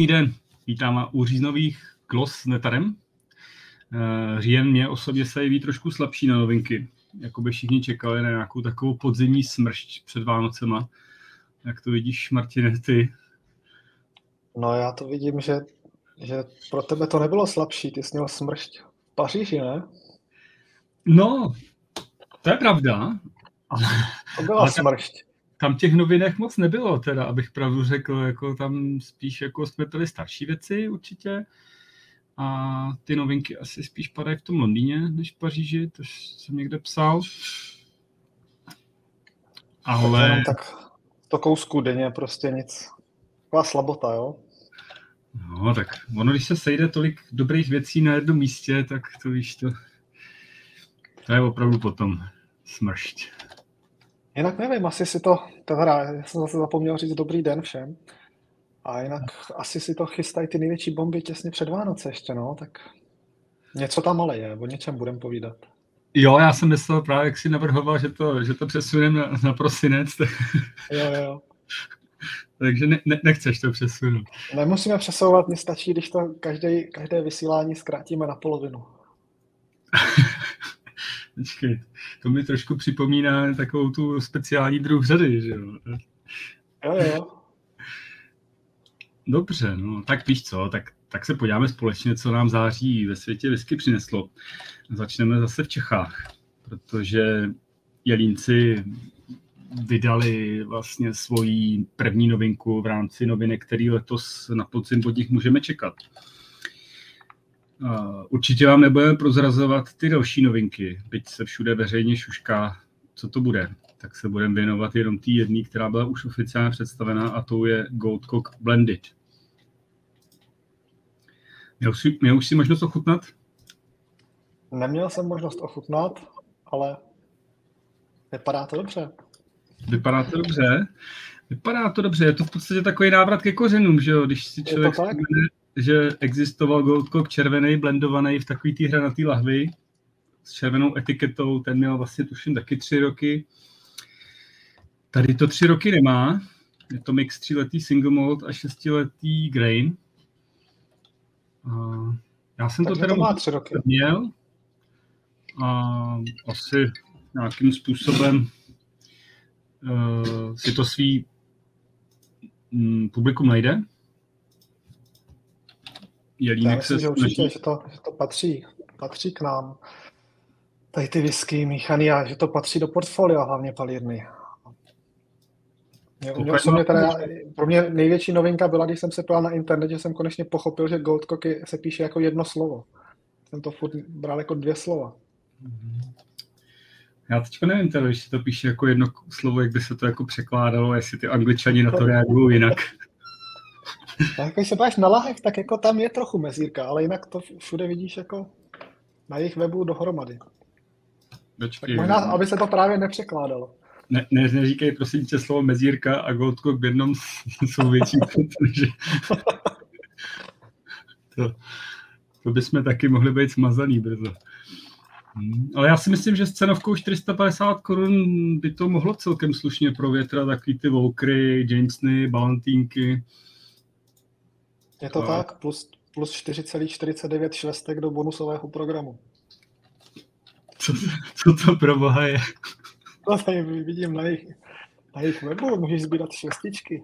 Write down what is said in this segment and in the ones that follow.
Krásný den, vítám u říznových klos s netarem. Eh, říjen mě osobně se jeví trošku slabší na novinky, jako by všichni čekali na nějakou takovou podzimní smršť před Vánocema. Jak to vidíš, Martine, ty? No já to vidím, že, že pro tebe to nebylo slabší, ty jsi měl smršť v Paříži, ne? No, to je pravda. Ale, to byla ale smršť tam těch novinek moc nebylo, teda, abych pravdu řekl, jako tam spíš jako jsme byli starší věci určitě a ty novinky asi spíš padají v tom Londýně než v Paříži, to jsem někde psal. Ale... Tak to kousku denně prostě nic. Taková slabota, jo? No, tak ono, když se sejde tolik dobrých věcí na jednom místě, tak to víš, to, to je opravdu potom smršť. Jinak nevím, asi si to, teda já jsem zase zapomněl říct dobrý den všem. A jinak asi si to chystají ty největší bomby těsně před Vánoce ještě, no, tak něco tam ale je, o něčem budem povídat. Jo, já jsem myslel právě, jak si navrhoval, že to, že to přesuneme na, na prosinec. Tak... Jo, jo. Takže ne, ne, nechceš to přesunout. Nemusíme přesouvat, mně stačí, když to každé, každé vysílání zkrátíme na polovinu. Počkej, to mi trošku připomíná takovou tu speciální druh řady, že jo? Jo, jo. Dobře, no, tak víš co, tak, tak se podíváme společně, co nám září ve světě whisky přineslo. Začneme zase v Čechách, protože Jelínci vydali vlastně svoji první novinku v rámci novinek, který letos na podzim od nich můžeme čekat. Určitě vám nebudeme prozrazovat ty další novinky, byť se všude veřejně šušká, co to bude. Tak se budeme věnovat jenom té jedné, která byla už oficiálně představená, a to je Goldcock Blended. Měl jsi, měl už si možnost ochutnat? Neměl jsem možnost ochutnat, ale vypadá to dobře. Vypadá to dobře. Vypadá to dobře. Je to v podstatě takový návrat ke kořenům, že jo? Když si člověk že existoval Goldcock červený, blendovaný v takový té hranatý lahvi s červenou etiketou, ten měl vlastně tuším taky tři roky. Tady to tři roky nemá, je to mix tříletý single malt a šestiletý grain. A já jsem tak to teda má tři roky. měl a asi nějakým způsobem uh, si to svý um, publikum najde. Jelínek Já myslím, se že určitě, že to, že to patří, patří k nám. Tady ty whisky míchaný a že to patří do portfolia hlavně palírny. Mě, mě osobně teda, pro mě největší novinka byla, když jsem se ptal na internet, že jsem konečně pochopil, že Goldcock se píše jako jedno slovo. Jsem to furt bral jako dvě slova. Já teď nevím, teda, když se to píše jako jedno slovo, jak by se to jako překládalo, jestli ty angličani na to reagují jinak. A jako když se páš na lahech, tak jako tam je trochu mezírka, ale jinak to všude vidíš jako na jejich webu dohromady. Tak možná, aby se to právě nepřekládalo. Ne, ne, neříkej prosím tě slovo mezírka a Goldcock v jednom jsou větší, protože to, to bychom taky mohli být smazaný brzo. Hmm, ale já si myslím, že s cenovkou 450 korun by to mohlo celkem slušně provětrat takový ty Volkry, Jamesny, Balantínky. Je to no. tak, plus, plus 4,49 švestek do bonusového programu. Co, co to pro boha je? No tady vidím na jejich, na jejich webu, můžeš sbírat švestičky.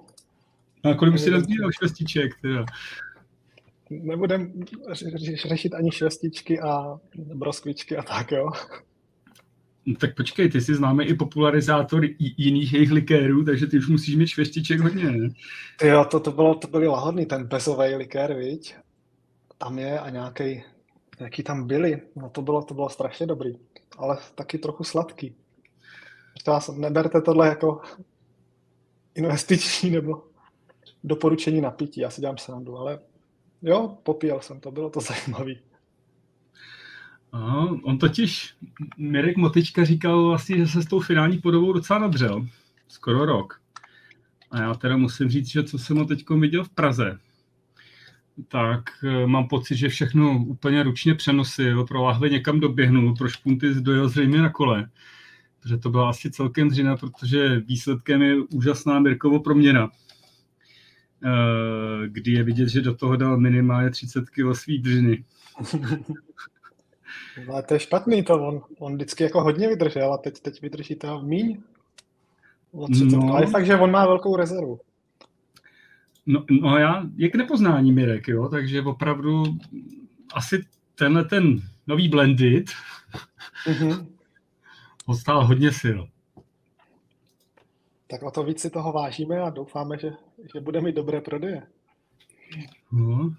No a kolik už si nazbíral švestiček teda? Nebudem řešit ani švestičky a broskvičky a tak, jo. No, tak počkej, ty jsi známý i popularizátor jiných jejich likérů, takže ty už musíš mít švestiček hodně, ne? Jo, to, to, bylo, to byly lahodný, ten bezový likér, viď? Tam je a nějaký, jaký tam byly, no to bylo, to bylo strašně dobrý, ale taky trochu sladký. Vás neberte tohle jako investiční nebo doporučení na pití, já si dělám srandu, ale jo, popíjel jsem to, bylo to zajímavý. Aha, on totiž, Mirek Motička říkal vlastně, že se s tou finální podobou docela nadřel. Skoro rok. A já teda musím říct, že co jsem ho teď viděl v Praze, tak eh, mám pocit, že všechno úplně ručně přenosil, pro lahve někam doběhnul, pro špunty dojel zřejmě na kole. Protože to byla asi celkem dřina, protože výsledkem je úžasná Mirkovo proměna. kdy je vidět, že do toho dal minimálně 30 kg svý dřiny. Ale to je špatný to, on, on vždycky jako hodně vydržel a teď, teď vydrží to míň. O 30 no. Ale fakt, že on má velkou rezervu. No, no já, je k nepoznání Mirek, jo, takže opravdu asi tenhle ten nový blended mm-hmm. stál hodně sil. Tak o to víc si toho vážíme a doufáme, že, že bude mít dobré prodeje. No,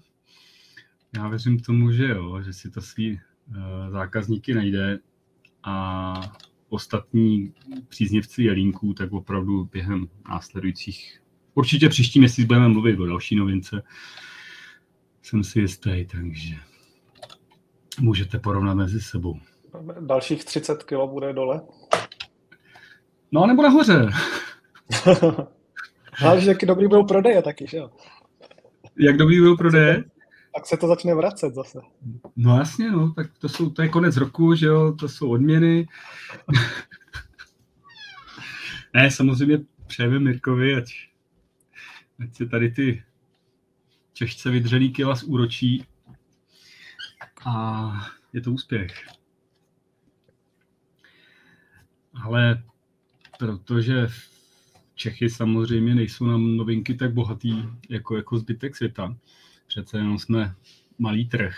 já věřím tomu, že jo, že si to svý zákazníky najde a ostatní příznivci jelínků, tak opravdu během následujících, určitě příští měsíc budeme mluvit o další novince, jsem si jistý, takže můžete porovnat mezi sebou. Dalších 30 kg bude dole? No, nebo nahoře. Ale že dobrý byl prodeje taky, že jo? Jak dobrý byl prodeje? Tak se to začne vracet zase. No jasně, no, tak to, jsou, to je konec roku, že jo, to jsou odměny. ne, samozřejmě přejeme Mirkovi, ať, ať se tady ty těžce vydřený kila úročí a je to úspěch. Ale protože Čechy samozřejmě nejsou na novinky tak bohatý jako, jako zbytek světa. Přece jenom jsme malý trh.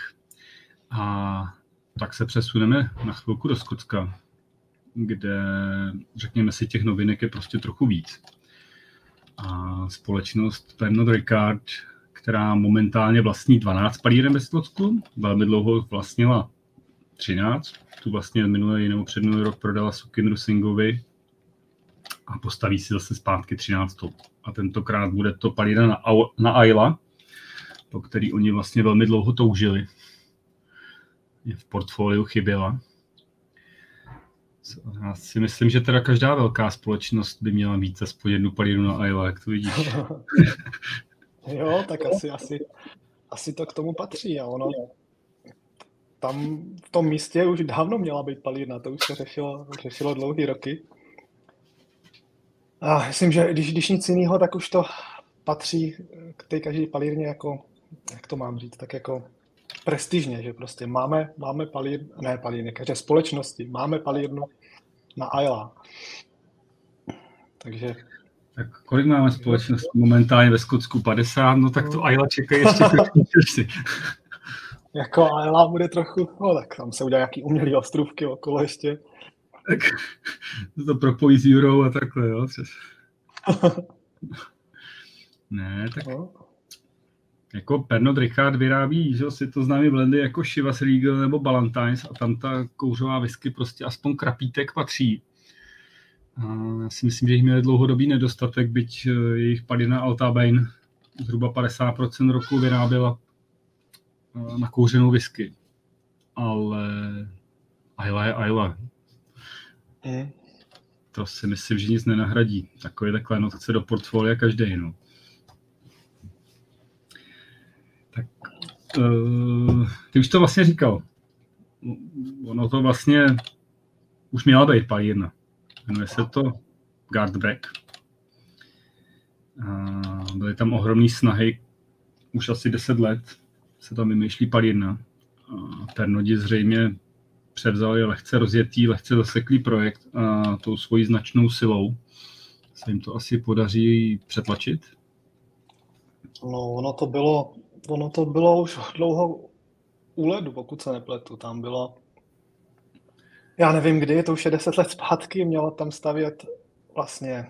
A tak se přesuneme na chvilku do Skotska, kde, řekněme si, těch novinek je prostě trochu víc. A společnost Pernod Ricard, která momentálně vlastní 12 palíren ve Skotsku, velmi dlouho vlastnila 13. Tu vlastně minulý nebo předminulý rok prodala Sukin Rusingovi a postaví si zase zpátky 13. A tentokrát bude to palíra na, na Ayla, po který oni vlastně velmi dlouho toužili. Je v portfoliu chyběla. Já si myslím, že teda každá velká společnost by měla mít aspoň jednu palíru na Ayla, jak to vidíš. jo, tak asi, asi, asi to k tomu patří a ono tam v tom místě už dávno měla být palírna, to už se řešilo, řešilo dlouhý roky. A myslím, že když, když nic jiného, tak už to patří k té každé palírně jako, jak to mám říct, tak jako prestižně, že prostě máme, máme palír, ne palírny, každé společnosti, máme palírnu na Ayla. Takže tak kolik máme společností momentálně ve Skotsku? 50? No tak to no. Ayla čekají ještě si. jako Ayla bude trochu, no tak tam se udělá nějaký umělý ostrůvky okolo ještě tak to propojí s Jurou a takhle, jo. Ne, tak no. Jako Pernod Ricard vyrábí, že si to známý blendy jako Chivas Regal nebo Ballantines a tam ta kouřová whisky prostě aspoň krapítek patří. A já si myslím, že jich měli dlouhodobý nedostatek, byť eh, jejich padina Alta Bain zhruba 50% roku vyráběla eh, na kouřenou whisky. Ale Ayla je Ayla. Mm. To si myslím, že nic nenahradí. Takový takhle no, chce do portfolia každý. No. Tak, uh, ty už to vlastně říkal. Ono to vlastně už měla být jedna. Jmenuje se to Guardback. Uh, byly tam ohromné snahy, už asi 10 let se tam vymýšlí jedna. Uh, Pernodi zřejmě převzali lehce rozjetý, lehce zaseklý projekt a tou svojí značnou silou se jim to asi podaří přetlačit? No, ono to bylo, ono to bylo už dlouho u ledu, pokud se nepletu. Tam bylo, já nevím kdy, to už je deset let zpátky, měl tam stavět vlastně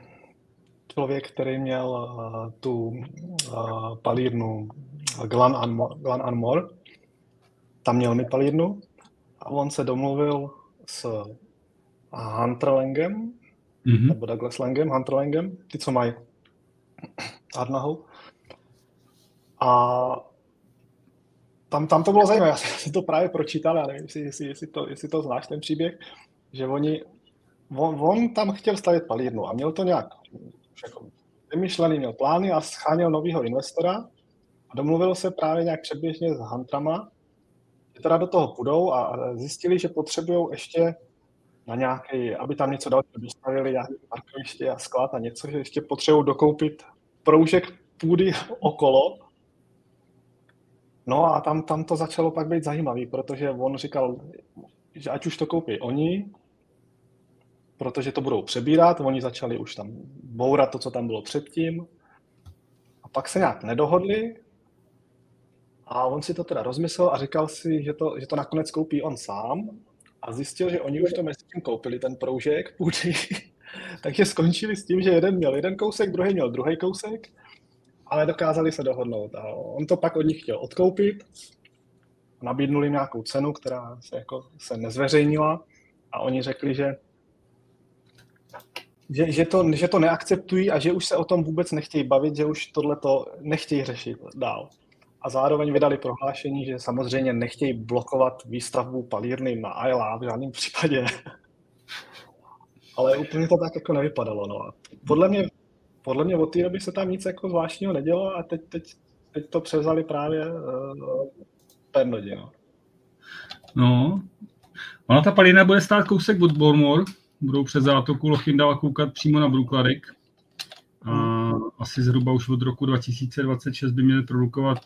člověk, který měl uh, tu uh, palírnu Glan and More. Tam měl mi palírnu a on se domluvil s Hunterlangem, mm-hmm. nebo Douglas Langem, Hunterlangem, ty, co mají Arnahu. A tam, tam to bylo zajímavé, já jsem to právě pročítal, já nevím, jestli, jestli, jestli, to, jestli to znáš, ten příběh, že oni, on, on tam chtěl stavět palírnu a měl to nějak jako vymyšlený, měl plány a scháněl nového investora a domluvil se právě nějak předběžně s Huntrama, teda do toho půjdou a zjistili, že potřebují ještě na nějaký, aby tam něco dalšího dostavili, nějaké parkoviště a sklad a něco, že ještě potřebují dokoupit proužek půdy okolo. No a tam, tam to začalo pak být zajímavý, protože on říkal, že ať už to koupí oni, protože to budou přebírat, oni začali už tam bourat to, co tam bylo předtím. A pak se nějak nedohodli a on si to teda rozmyslel a říkal si, že to, že to nakonec koupí on sám a zjistil, že oni už to mezi tím koupili, ten proužek půdy. Takže skončili s tím, že jeden měl jeden kousek, druhý měl druhý kousek, ale dokázali se dohodnout. A on to pak od nich chtěl odkoupit, nabídnuli nějakou cenu, která se, jako, se nezveřejnila a oni řekli, že že, že, to, že to neakceptují a že už se o tom vůbec nechtějí bavit, že už tohle to nechtějí řešit dál. A zároveň vydali prohlášení, že samozřejmě nechtějí blokovat výstavbu palírny na Ayla v žádném případě. Ale úplně to tak jako nevypadalo. No. A podle mě, podle mě od té doby se tam nic jako zvláštního nedělo a teď, teď, teď to převzali právě uh, Pernodi. No. no, ona ta palírna bude stát kousek od Bormore, budou přes zátoku Lochindala koukat přímo na Brukladek. A asi zhruba už od roku 2026 by měli produkovat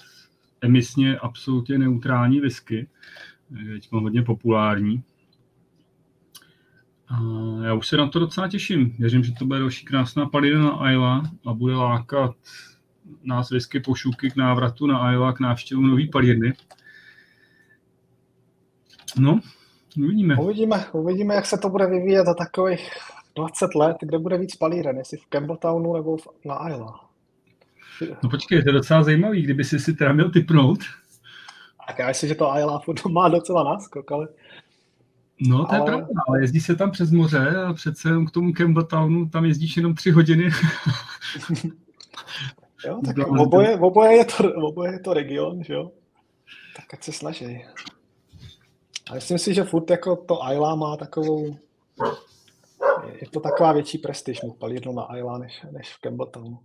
emisně absolutně neutrální whisky. Teď hodně populární. A já už se na to docela těším. Věřím, že to bude další krásná palina na Ayla a bude lákat nás whisky pošuky k návratu na Ayla, k návštěvu nový palírny. No, Uvidíme. Uvidíme, uvidíme, jak se to bude vyvíjet za takových 20 let, kde bude víc palíren, jestli v Campbelltownu nebo v, na Isla. No počkej, to je docela zajímavý, kdyby si si teda měl typnout. Tak já myslím, že to Isla má docela náskok, ale... No, to ale... je pravda, ale jezdí se tam přes moře a přece k tomu Campbelltownu tam jezdíš jenom tři hodiny. jo, tak oboje, oboje, je to, oboje je to region, že jo? Tak ať se snaží. A myslím si, že furt jako to Ayla má takovou, je to taková větší prestiž mít palírnu na Ayla než, než v Campbelltownu.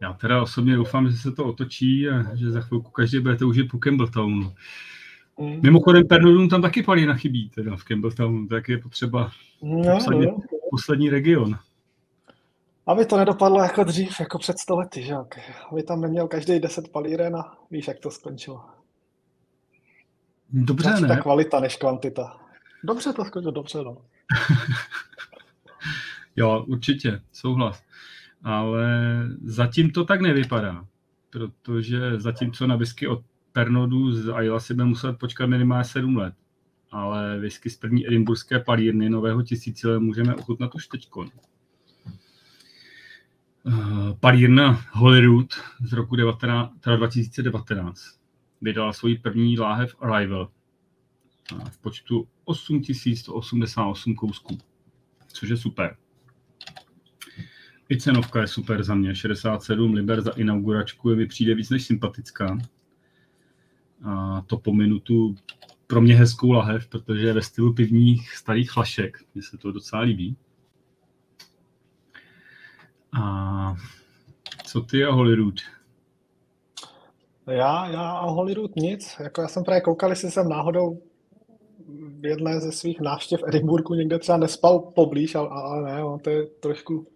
Já teda osobně doufám, že se to otočí a že za chvilku každý bude toužit po Campbelltownu. Mm. Mimochodem Pernodum tam taky palína chybí, teda v Campbelltownu, tak je potřeba no, no. poslední region. Aby to nedopadlo jako dřív, jako před stolety, že Aby tam neměl každý 10 palíren a víš, jak to skončilo. Dobře, Radši ne? ta kvalita než kvantita. Dobře to skončilo, dobře, no. jo, určitě, souhlas. Ale zatím to tak nevypadá, protože zatímco na whisky od Pernodu z Ayla si bude muset počkat minimálně 7 let, ale whisky z první edinburské palírny nového tisíciletí můžeme ochutnat už teď. Uh, palírna Holyrood z roku 19, teda 2019 vydala svoji první láhev Arrival v počtu 8188 kousků, což je super. I cenovka je super za mě, 67 liber za inauguračku je mi přijde víc než sympatická. A to po minutu pro mě hezkou lahev, protože je ve stylu pivních starých flašek. Mně se to docela líbí. A co ty a Holyrood? Já, já a Holyrood nic. Jako já jsem právě koukal, jestli jsem náhodou v jedné ze svých návštěv Edinburgu někde třeba nespal poblíž, ale, ale ne, on to je trošku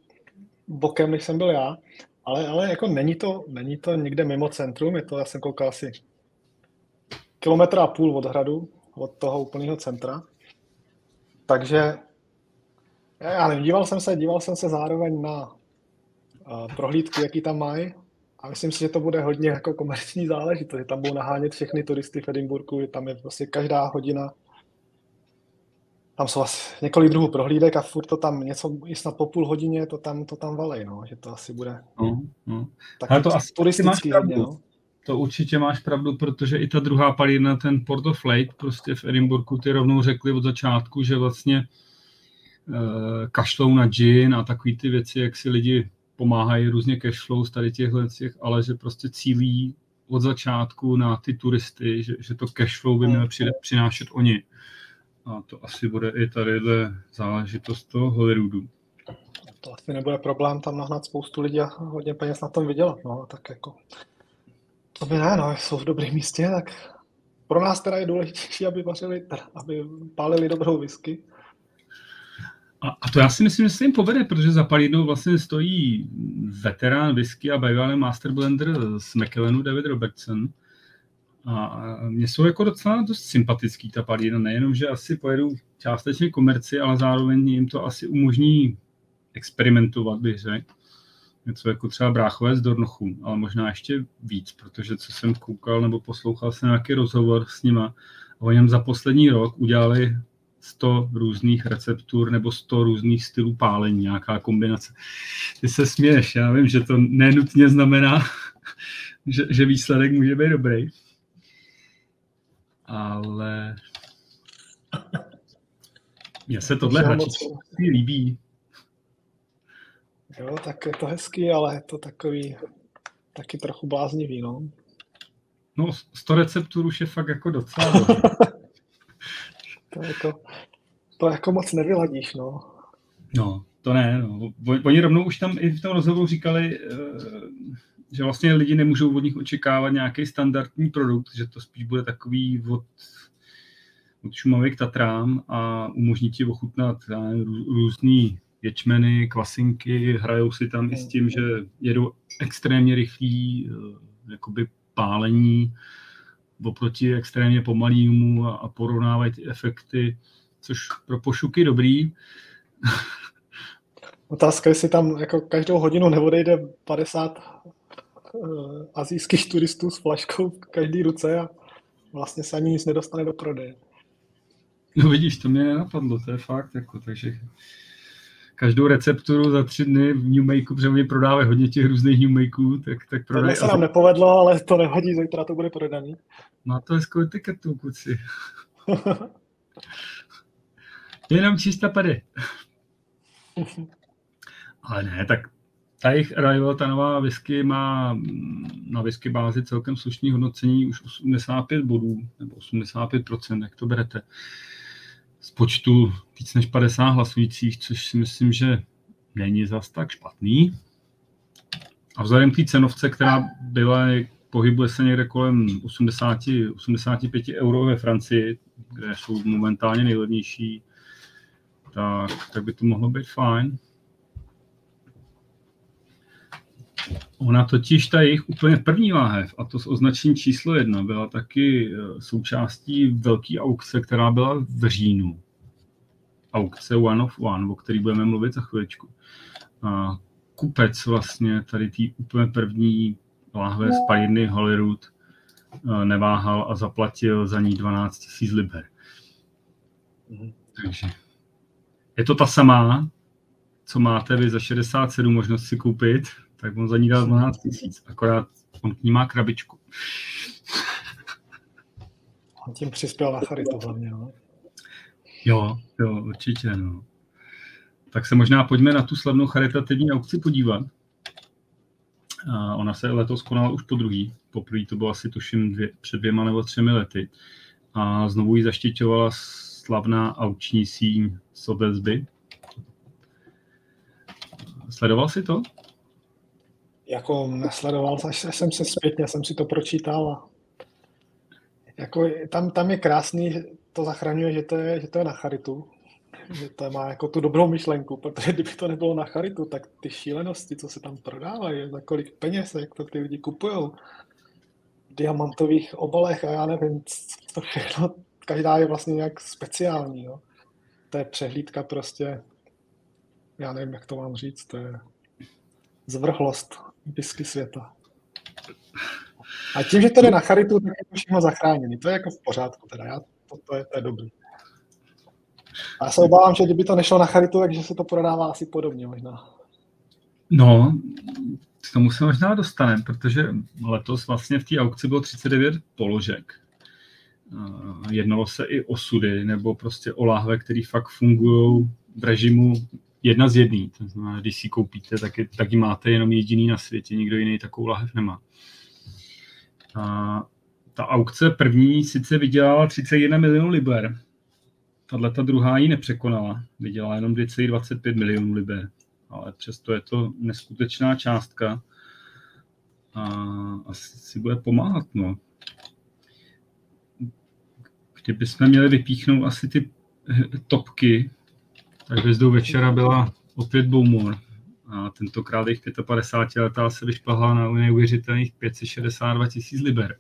bokem, než jsem byl já. Ale, ale jako není to, není to někde mimo centrum, je to, já jsem koukal asi kilometr a půl od hradu, od toho úplného centra. Takže já nevím, díval jsem se, díval jsem se zároveň na uh, prohlídky, jaký tam mají a myslím si, že to bude hodně jako komerční záležitost, že tam budou nahánět všechny turisty v Edinburgu, tam je prostě každá hodina tam jsou asi několik druhů prohlídek a furt to tam něco, i snad po půl hodině to tam, to tam valej, no, že to asi bude no, no. Tak to asi turistický hodně, no. To určitě máš pravdu, protože i ta druhá palírna, ten Port of Lake, prostě v Edinburgu, ty rovnou řekli od začátku, že vlastně uh, kašlou na gin a takový ty věci, jak si lidi pomáhají různě cashflow z tady těchhle těch, ale že prostě cílí od začátku na ty turisty, že, že to cashflow by měl přinášet oni. A to asi bude i tadyhle záležitost toho Hollywoodu. To asi nebude problém tam nahnat spoustu lidí a hodně peněz na tom vydělat, no, tak jako to by ne, no, jsou v dobrém místě, tak pro nás teda je důležitější, aby vařili, aby pálili dobrou whisky. A, a to já si myslím, že se jim povede, protože za palidnou vlastně stojí veterán whisky a bývalý master blender z McKellenu David Robertson. A mě jsou jako docela dost sympatický ta palína, nejenom, že asi pojedu částečně komerci, ale zároveň jim to asi umožní experimentovat, bych řekl. Něco jako třeba bráchové z Dornochu, ale možná ještě víc, protože co jsem koukal nebo poslouchal jsem nějaký rozhovor s nima, a oni za poslední rok udělali 100 různých receptur nebo 100 různých stylů pálení, nějaká kombinace. Ty se směješ, já vím, že to nenutně znamená, že, že výsledek může být dobrý. Ale mně se tohle hračičství líbí. Jo, tak je to hezký, ale je to takový taky trochu bláznivý, no. No, 100 receptur už je fakt jako docela. to, jako, to jako moc nevyladíš, no. No, to ne, no. Oni rovnou už tam i v tom rozhovoru říkali, eh, že vlastně lidi nemůžou od nich očekávat nějaký standardní produkt, že to spíš bude takový od, od Šumavy k Tatrám a umožní ti ochutnat různý ječmeny, kvasinky, hrajou si tam i s tím, že jedou extrémně rychlý eh, jakoby pálení oproti extrémně pomalýmu a, a porovnávají ty efekty, což pro pošuky dobrý. Otázka, jestli tam jako každou hodinu neodejde 50 uh, azijských turistů s flaškou v každý ruce a vlastně se ani nic nedostane do prodeje. No vidíš, to mě nenapadlo, to je fakt, jako, takže každou recepturu za tři dny v New Makeu, protože oni prodávají hodně těch různých New Makeů, tak, tak prodají. se nám nepovedlo, ale to nevadí, zítra to bude prodaný. Má to hezkou etiketu, kuci. Jenom čistá pady. ale ne, tak ta jejich Arrival, ta nová whisky má na whisky bázi celkem slušný hodnocení už 85 bodů, nebo 85%, jak to berete z počtu víc než 50 hlasujících, což si myslím, že není zas tak špatný. A vzhledem k té cenovce, která byla, pohybuje se někde kolem 80, 85 euro ve Francii, kde jsou momentálně nejlevnější, tak, tak by to mohlo být fajn. Ona totiž ta jejich úplně první láhev, a to s označením číslo jedna, byla taky eh, součástí velké aukce, která byla v říjnu. Aukce One of One, o který budeme mluvit za chviličku. A kupec vlastně tady tý úplně první láhve z palírny Holyrood eh, neváhal a zaplatil za ní 12 000 liber. Takže je to ta samá, co máte vy za 67 možnost si koupit, tak on za ní dal 12 tisíc, akorát on k ní má krabičku. On tím přispěl na charitu hlavně, no. Jo, jo, určitě, no. Tak se možná pojďme na tu slavnou charitativní aukci podívat. A ona se letos konala už po druhý. Poprvé to bylo asi tuším dvě, před dvěma nebo třemi lety. A znovu ji zaštiťovala slavná aukční síň Sotheby's. Sledoval si to? Jako nesledoval, až jsem se zpětně, jsem si to pročítal a jako tam, tam je krásný, to zachraňuje, že to je, že to je na charitu, že to má jako tu dobrou myšlenku, protože kdyby to nebylo na charitu, tak ty šílenosti, co se tam prodávají, za kolik peněz, jak to ty lidi kupují, v diamantových obalech a já nevím, to všechno, každá je vlastně nějak speciální, jo. To je přehlídka prostě, já nevím, jak to mám říct, to je zvrhlost whisky světa. A tím, že to jde na charitu, tak je to všechno zachráněný. To je jako v pořádku, teda já, to, to, je, to je dobrý. A já se obávám, že kdyby to nešlo na charitu, takže se to prodává asi podobně možná. No, k tomu se možná dostaneme, protože letos vlastně v té aukci bylo 39 položek. Jednalo se i o sudy, nebo prostě o láhve, které fakt fungují v režimu jedna z jedný. To znamená, když si koupíte, tak, je, tak ji máte jenom jediný na světě, nikdo jiný takovou lahev nemá. A ta aukce první sice vydělala 31 milionů liber, tahle ta druhá ji nepřekonala, vydělala jenom 2,25 milionů liber, ale přesto je to neskutečná částka a asi si bude pomáhat. No. Kdybychom měli vypíchnout asi ty topky, Tak hvězdou večera byla opět Bowmore. A tentokrát jich 55 letá se vyšplhla na neuvěřitelných 562 tisíc liber.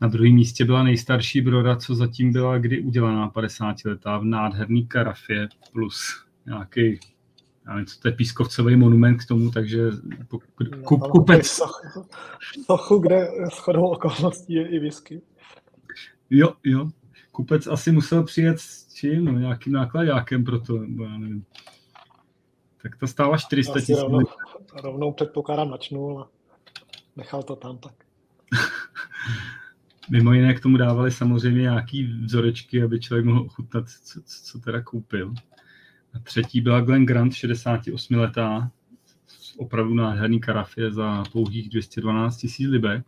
Na druhém místě byla nejstarší broda, co zatím byla kdy udělaná 50 letá v nádherný karafě plus nějaký já nevím, co to je pískovcový monument k tomu, takže kup, kupec. Sochu, kde shodou okolností je i whisky. Jo, jo. Kupec asi musel přijet s čím, no, nějakým nákladákem pro to, nebo já nevím. Tak to stála 400 tisíc. Rovnou, rovnou předpokládám načnul a nechal to tam tak. Mimo jiné k tomu dávali samozřejmě nějaký vzorečky, aby člověk mohl ochutnat, co, co teda koupil. A třetí byla Glen Grant, 68-letá, opravdu nádherný karafě za pouhých 212 tisíc liber.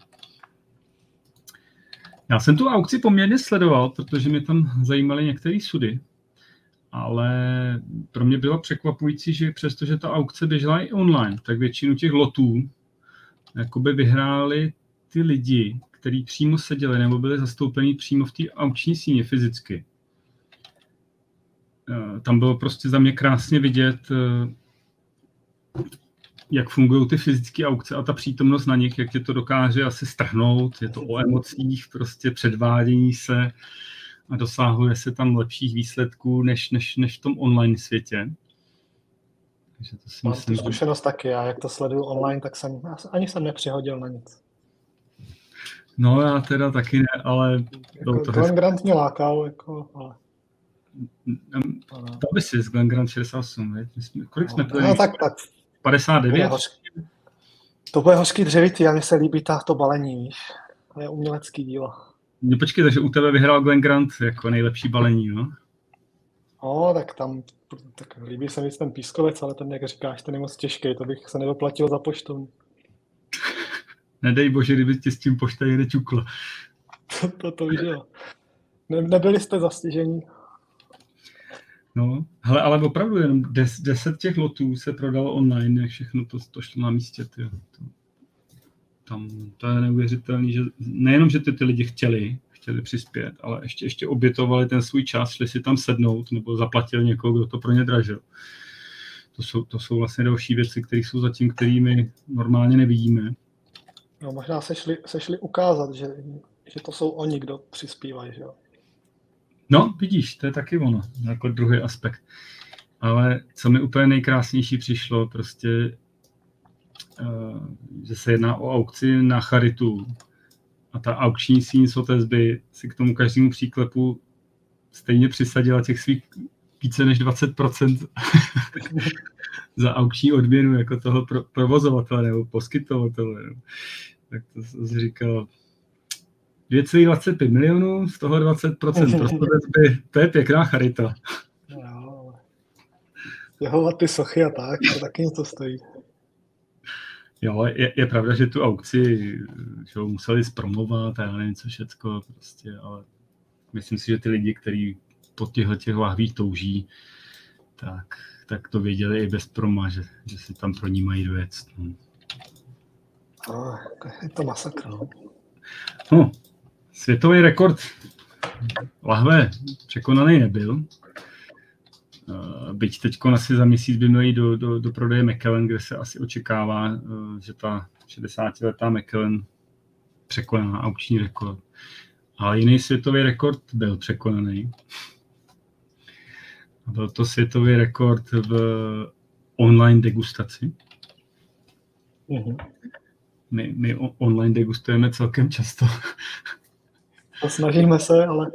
Já jsem tu aukci poměrně sledoval, protože mě tam zajímaly některé sudy, ale pro mě bylo překvapující, že přestože ta aukce běžela i online, tak většinu těch lotů jakoby vyhráli ty lidi, kteří přímo seděli nebo byli zastoupení přímo v té aukční síně fyzicky. Eh, tam bylo prostě za mě krásně vidět, eh, jak fungují ty fyzické aukce a ta přítomnost na nich, jak tě to dokáže asi strhnout, je to o emocích, prostě předvádění se a dosáhuje se tam lepších výsledků než, než, než v tom online světě. Takže to si Mám myslím, zkušenost že... taky, já jak to sleduju online, tak jsem, ani jsem nepřihodil na nic. No já teda taky ne, ale... Jako, to Glenn Grant mě lákal, jako, ale... To by si z Glen Grant 68, ne? Kolik jsme to No tak, tak. 59? To bude hořký dřevitý a mně se líbí to balení, víš. To je umělecký dílo. No počkej, takže u tebe vyhrál Glen Grant jako nejlepší balení, no? No, tak tam, tak líbí se mi ten pískovec, ale ten, jak říkáš, ten je moc těžký, to bych se nedoplatil za poštou. Nedej bože, kdyby tě s tím pošta jde čukla. to, to, to víš, jo. Ne, nebyli jste zastižení. No, hele, ale opravdu jenom des, deset těch lotů se prodalo online, jak všechno to, to šlo na místě. Ty, to, tam, to je neuvěřitelné, že nejenom, že ty, ty lidi chtěli, chtěli přispět, ale ještě, ještě obětovali ten svůj čas, šli si tam sednout nebo zaplatili někoho, kdo to pro ně dražil. To jsou, to jsou vlastně další věci, které jsou zatím, kterými normálně nevidíme. No, možná se šli, se šli ukázat, že, že to jsou oni, kdo přispívají. Že? No, vidíš, to je taky ono, jako druhý aspekt. Ale co mi úplně nejkrásnější přišlo, prostě, uh, že se jedná o aukci na charitu. A ta aukční síň Sotesby si k tomu každému příklepu stejně přisadila těch svých více než 20% za aukční odměnu jako toho pro, provozovatele nebo poskytovatele. Tak to jsem říkal, 2,25 milionů, z toho 20% by, to je pěkná charita. Jo, jeho ty sochy a tak, to taky něco stojí. Jo, je, je pravda, že tu aukci že museli zpromovat a já nevím co všecko, prostě, ale myslím si, že ty lidi, kteří po těchto těch lahvích touží, tak, tak to věděli i bez proma, že, že si tam pro ní mají dojet. No. No, je to masakr. No. no, Světový rekord lahve překonaný nebyl. Eh, byť teď asi za měsíc by měli do, do, do prodeje McKellen, kde se asi očekává, eh, že ta 60-letá McKellen překoná aukční rekord. Ale jiný světový rekord byl překonaný. A byl to světový rekord v online degustaci. Uh-huh. My, my online degustujeme celkem často. A snažíme se, ale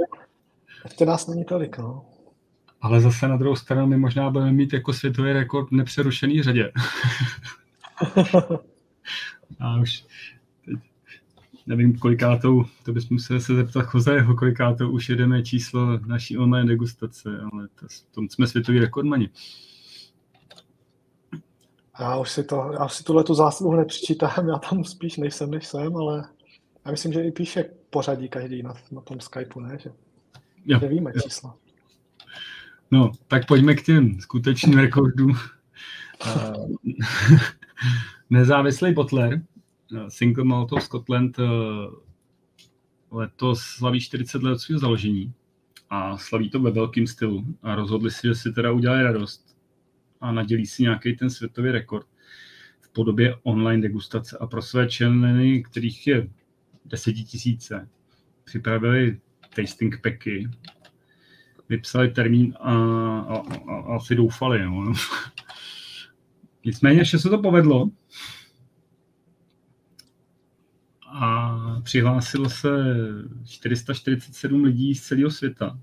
ještě nás není tolik. No. Ale zase na druhou stranu my možná budeme mít jako světový rekord v nepřerušený řadě. A už teď nevím, kolikátou, to bychom museli se zeptat Chozeho, kolikátou už jedeme číslo naší online degustace, ale to, tom jsme světový rekordmani. Já už si, to, já si tuhle tu zásluhu nepřičítám, já tam spíš nejsem, než jsem, ale já myslím, že i píše pořadí každý na, na tom Skypeu, ne? Že, jo, že víme jo. čísla. No, tak pojďme k těm skutečným rekordům. Nezávislý Butler, Single Malt of Scotland, letos slaví 40 let svého založení a slaví to ve velkém stylu a rozhodli si, že si teda udělají radost a nadělí si nějaký ten světový rekord v podobě online degustace a pro své členy, kterých je desetitisíce, připravili tasting packy, vypsali termín a, a, a, a asi doufali. No. Nicméně, že se to povedlo a přihlásilo se 447 lidí z celého světa,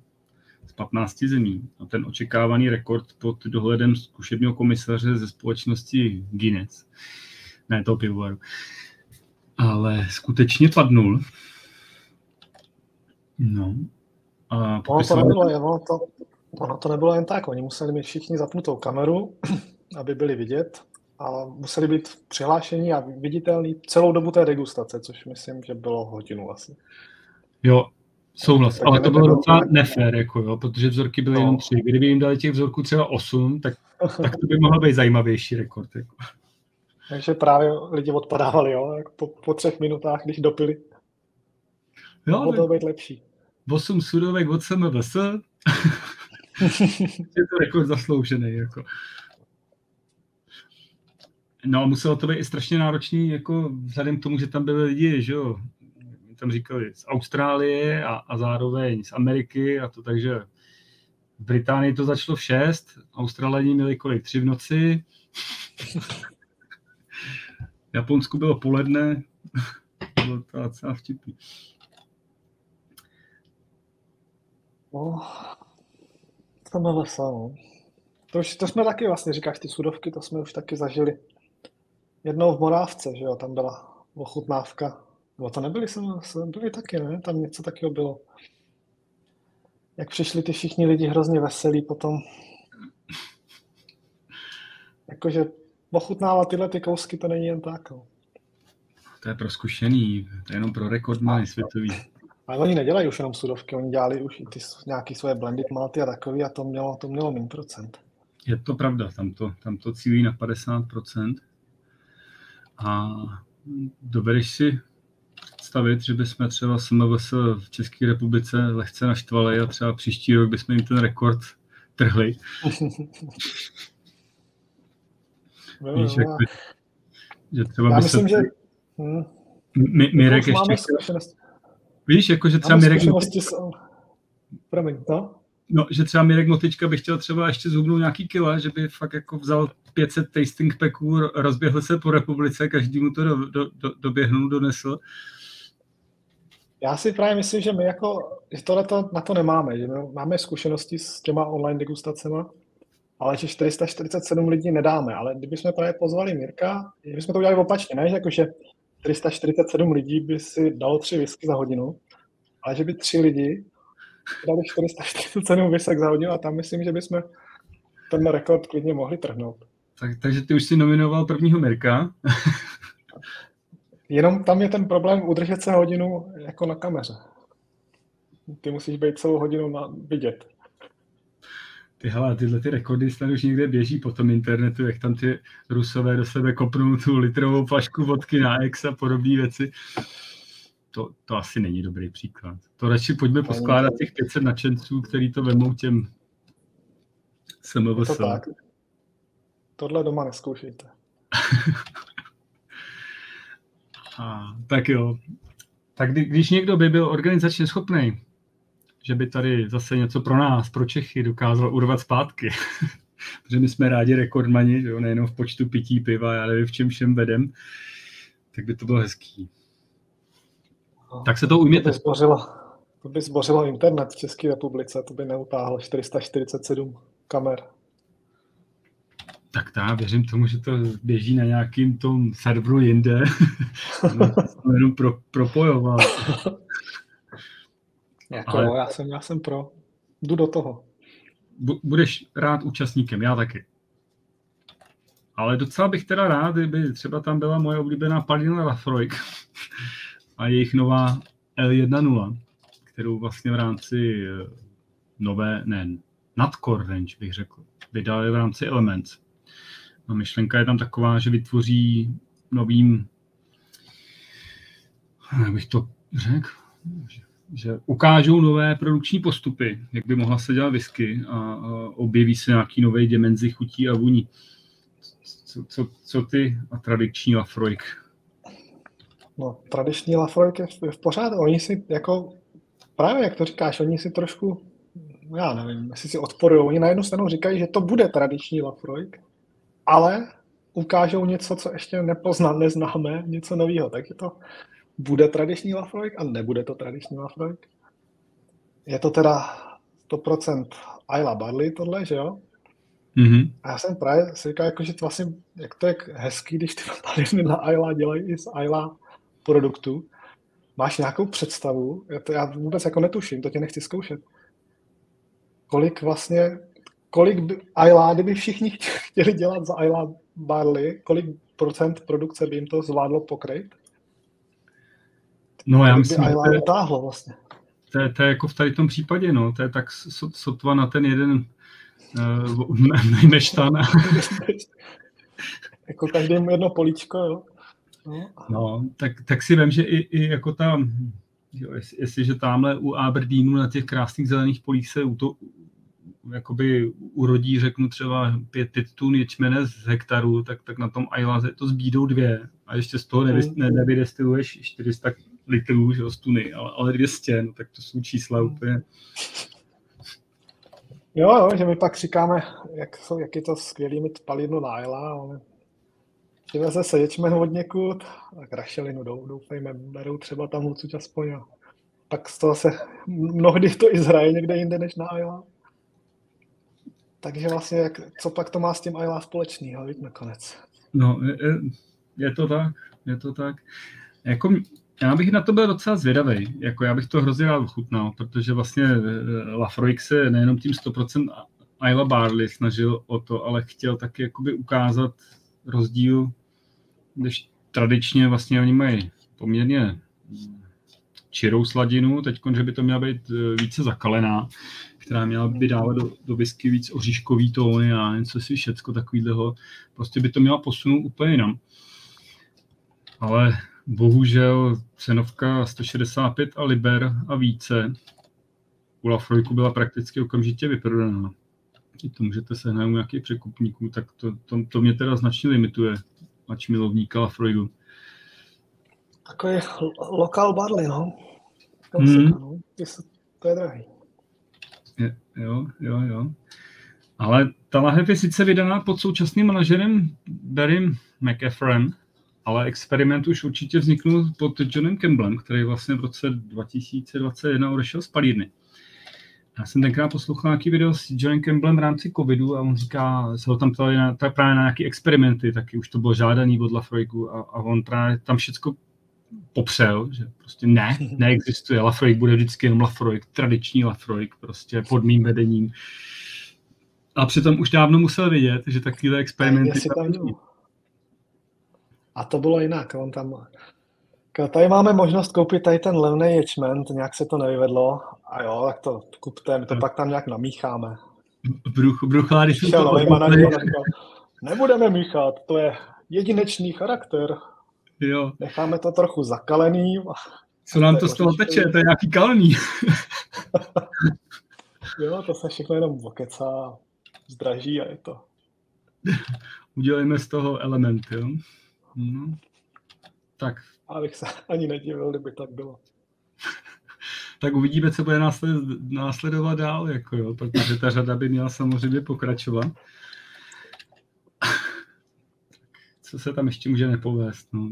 z 15 zemí. A ten očekávaný rekord pod dohledem zkušebního komisaře ze společnosti Guinness, ne toho pivovaru, ale skutečně padnul. No. A ono to nebylo, ono to, ono to nebylo jen tak. Oni museli mít všichni zapnutou kameru, aby byli vidět a museli být přihlášení a viditelný celou dobu té degustace, což myslím, že bylo hodinu asi. Jo, souhlas, ale to bylo docela nefér, jako jo, protože vzorky byly no. jenom tři. Kdyby jim dali těch vzorků třeba osm, tak, tak to by mohl být zajímavější rekord. Jako. Takže právě lidi odpadávali, jo, jako po, po třech minutách, když dopili. Jo, to být lepší. 8 sudovek od SMVS. je to rekord zasloužený. Jako. No a muselo to být i strašně náročný, jako vzhledem k tomu, že tam byli lidi, že jo, tam říkali z Austrálie a, a zároveň z Ameriky a to takže v Británii to začalo v 6, Australani měli kolik, tři v noci, v Japonsku bylo poledne, bylo to docela vtipný. No, to bylo samo. To, to jsme taky vlastně, říkáš, ty sudovky, to jsme už taky zažili. Jednou v Morávce, že jo, tam byla ochutnávka. No to nebyly, jsem, byly taky, ne? Tam něco takiego bylo. Jak přišli ty všichni lidi hrozně veselí potom. Jakože ochutnávat tyhle ty kousky, to není jen tak. No. To je pro zkušený, to je jenom pro rekordmany světový. Ale oni nedělají už jenom sudovky, oni dělali už i ty nějaký svoje blended malty a takový a to mělo, to mělo méně procent. Je to pravda, tam to, tam to cílí na 50%. A dovedeš si představit, že bychom třeba SMVS v České republice lehce naštvali a třeba příští rok bychom jim ten rekord trhli. no, Víš, že třeba Já by myslím, se... že... Hmm. Mirek ještě... Víš, jako že třeba Mirek... Jsou... Promiň, no? No, že třeba Mirek Motička by chtěl třeba ještě zhubnout nějaký kila, že by fakt jako vzal 500 tasting packů, rozběhl se po republice, každý mu to do, do, do, doběhnul, donesl. Já si právě myslím, že my jako, že tohleto, na to nemáme, že my máme zkušenosti s těma online degustacemi, ale že 447 lidí nedáme, ale kdybychom právě pozvali Mirka, kdybychom to udělali opačně, ne, že jako, že 347 lidí by si dalo tři whisky za hodinu, ale že by tři lidi dali 447 whisky za hodinu a tam myslím, že bychom ten rekord klidně mohli trhnout. Tak, takže ty už si nominoval prvního Mirka. Jenom tam je ten problém udržet se hodinu jako na kameře. Ty musíš být celou hodinu na, vidět. Ty hele, tyhle ty rekordy snad už někde běží po tom internetu, jak tam ty rusové do sebe kopnou tu litrovou flašku vodky na ex a podobné věci. To, to asi není dobrý příklad. To radši pojďme poskládat těch 500 nadšenců, který to vemou těm SMVS. To tak. Tohle doma neskoušejte. a, tak jo. Tak kdy, když někdo by byl organizačně schopný, že by tady zase něco pro nás, pro Čechy, dokázal urvat zpátky. Protože my jsme rádi rekordmani, že jo, nejenom v počtu pití piva, já nevím, v čem všem vedem, tak by to bylo hezký. No, tak se to ujměte. To by, zbořilo, to by zbořilo internet v České republice, to by neutáhlo 447 kamer. Tak já věřím tomu, že to běží na nějakým tom serveru jinde. no, jenom pro, propojovat. Jako, Ale... já, jsem, já jsem pro. Jdu do toho. Budeš rád účastníkem, já taky. Ale docela bych teda rád, kdyby třeba tam byla moje oblíbená Palina Lafroig a jejich nová L1.0, kterou vlastně v rámci eh, nové, ne, nadcore range bych řekl, vydali v rámci Elements. No, myšlenka je tam taková, že vytvoří novým, jak bych to řekl, že ukážou nové produkční postupy, jak by mohla se dělat whisky a, a objeví se nějaký nový dimenzi chutí a vůní. Co, co, co ty a tradiční Lafroig? No, tradiční Lafroig je v, v pořádku. Oni si jako, právě jak to říkáš, oni si trošku, já nevím, jestli si odporují. Oni na jednu stranu říkají, že to bude tradiční Lafroig, ale ukážou něco, co ještě nepozná, neznáme, něco nového. Takže to bude tradiční Lafroig a nebude to tradiční Lafroig. Je to teda 100% Ayla Barley tohle, že jo? Mm-hmm. A já jsem právě si říkal, jako, že to vlastně, jak to je hezký, když ty paliny na Ayla dělají i z Ayla produktu. Máš nějakou představu? Já, to, já vůbec jako netuším, to tě nechci zkoušet. Kolik vlastně, kolik by Ayla, kdyby všichni chtěli dělat za Ayla Barley, kolik procent produkce by jim to zvládlo pokryt? No já myslím, že to je, táhlo vlastně. To je, to je jako v tady tom případě, no. To je tak sotva na ten jeden uh, jako každému jedno políčko, jo. No, no tak, tak si vím, že i, i jako ta, jo, jestliže tamhle u Aberdeenu na těch krásných zelených polích se u to, jakoby urodí, řeknu třeba pět, pět tun ječmene z hektaru, tak, tak na tom Ayla to zbídou dvě a ještě z toho nevy, mm. ne, nevydestiluješ 400 litrů že, z tuny, ale, ale 200, no, tak to jsou čísla úplně. Jo, jo, že my pak říkáme, jak, jsou, jak je to skvělý mít palidnu na Ayla, ale přiveze se ječmen od někud a rašelinu doufejme, berou třeba tam odsud aspoň a pak z toho se mnohdy to i zhraje někde jinde než na Ayla. Takže vlastně, jak, co pak to má s tím Ayla společného, víc nakonec? No, je, je to tak, je to tak. Jako, já bych na to byl docela zvědavý. Jako já bych to hrozně rád ochutnal, protože vlastně eh, Lafroig se nejenom tím 100% Ayla Barley snažil o to, ale chtěl taky jakoby ukázat rozdíl, když tradičně vlastně oni mají poměrně čirou sladinu, teď, že by to měla být eh, více zakalená, která měla by dávat do, do whisky víc oříškový tóny a něco si všecko takového. Prostě by to měla posunout úplně jinam. Ale bohužel cenovka 165 a liber a více u Lafroiku byla prakticky okamžitě vyprodaná. I to můžete sehnat u nějakých překupníků, tak to, to, to mě teda značně limituje, ač milovníka Lafroidu. Takový lokal barley, no. Hmm. no. To je drahý. Je, jo, jo, jo. Ale ta lahev je sice vydaná pod současným manažerem Barrym McEffrem, ale experiment už určitě vzniknul pod Johnem Campbellem, který vlastně v roce 2021 odešel z palírny. Já jsem tenkrát poslouchal nějaký video s Johnem Campbellem v rámci covidu a on říká, se ho tam ptali na, tak právě na nějaké experimenty, taky už to bylo žádaný od Lafroigu a, a on právě tam všechno popřel, že prostě ne, neexistuje. Lafroig bude vždycky jenom Lafroig, tradiční Lafroig, prostě pod mým vedením. A přitom už dávno musel vidět, že takovéhle experimenty tam, tam A to bylo jinak, on tam... Tady máme možnost koupit tady ten levný ječmen, nějak se to nevyvedlo. A jo, tak to kupte, my to pak tam nějak namícháme. Bruch, brucháry jsou to Nebudeme míchat, to je jedinečný charakter. Jo. Necháme to trochu zakalený. Co nám to z toho teče? To je nějaký kalný. jo, to se všechno jenom okecá, zdraží a je to. Udělejme z toho element, jo. No. Tak. Abych se ani nedivil, kdyby tak bylo. tak uvidíme, co bude následovat dál, jako jo, protože ta řada by měla samozřejmě pokračovat co se tam ještě může nepovést. No.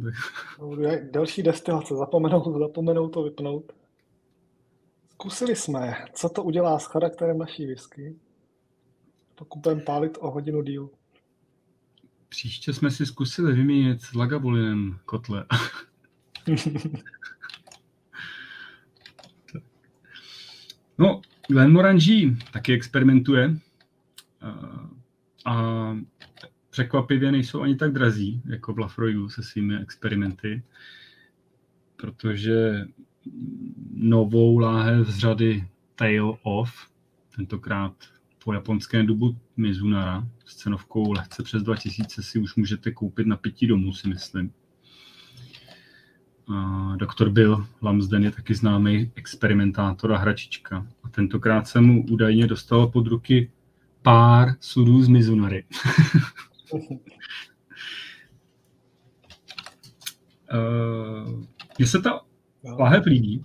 Další destilace, zapomenou, zapomenou to vypnout. Zkusili jsme, co to udělá s charakterem naší whisky, pokud budeme pálit o hodinu díl. Příště jsme si zkusili vyměnit s Lagavulinem kotle. no, Glenmorangie taky experimentuje. A překvapivě nejsou ani tak drazí, jako v Lafroigu se svými experimenty, protože novou láhev z řady Tail Off, tentokrát po japonském dubu Mizunara, s cenovkou lehce přes 2000 si už můžete koupit na pití domů, si myslím. doktor Bill Lamsden je taky známý experimentátor a hračička. A tentokrát se mu údajně dostalo pod ruky pár sudů z Mizunary. uh, Mně se ta lahev líbí.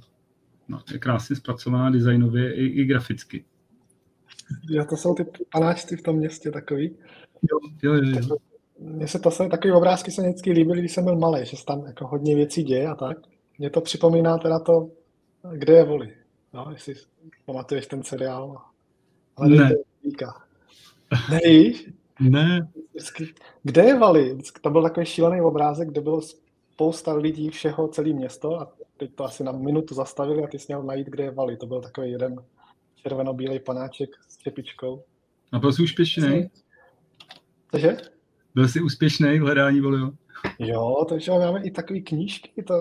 No, je krásně zpracovaná designově i, i graficky. Jo, to jsou ty panáčci v tom městě takový. Jo, jo, jo. jo. Mně se to se, takový obrázky se vždycky líbily, když jsem byl malý, že se tam jako hodně věcí děje a tak. Mně to připomíná teda to, kde je voli. No, jestli pamatuješ ten seriál. Ale ne. Nevíš? Ne. Vždycky, kde je Vali? Vždycky, to byl takový šílený obrázek, kde bylo spousta lidí, všeho, celé město a teď to asi na minutu zastavili a ty jsi měl najít, kde je Vali. To byl takový jeden červeno-bílej panáček s čepičkou. A byl jsi úspěšný? Cože? Byl jsi úspěšný v hledání Valiho? Jo, takže máme i takové knížky. To,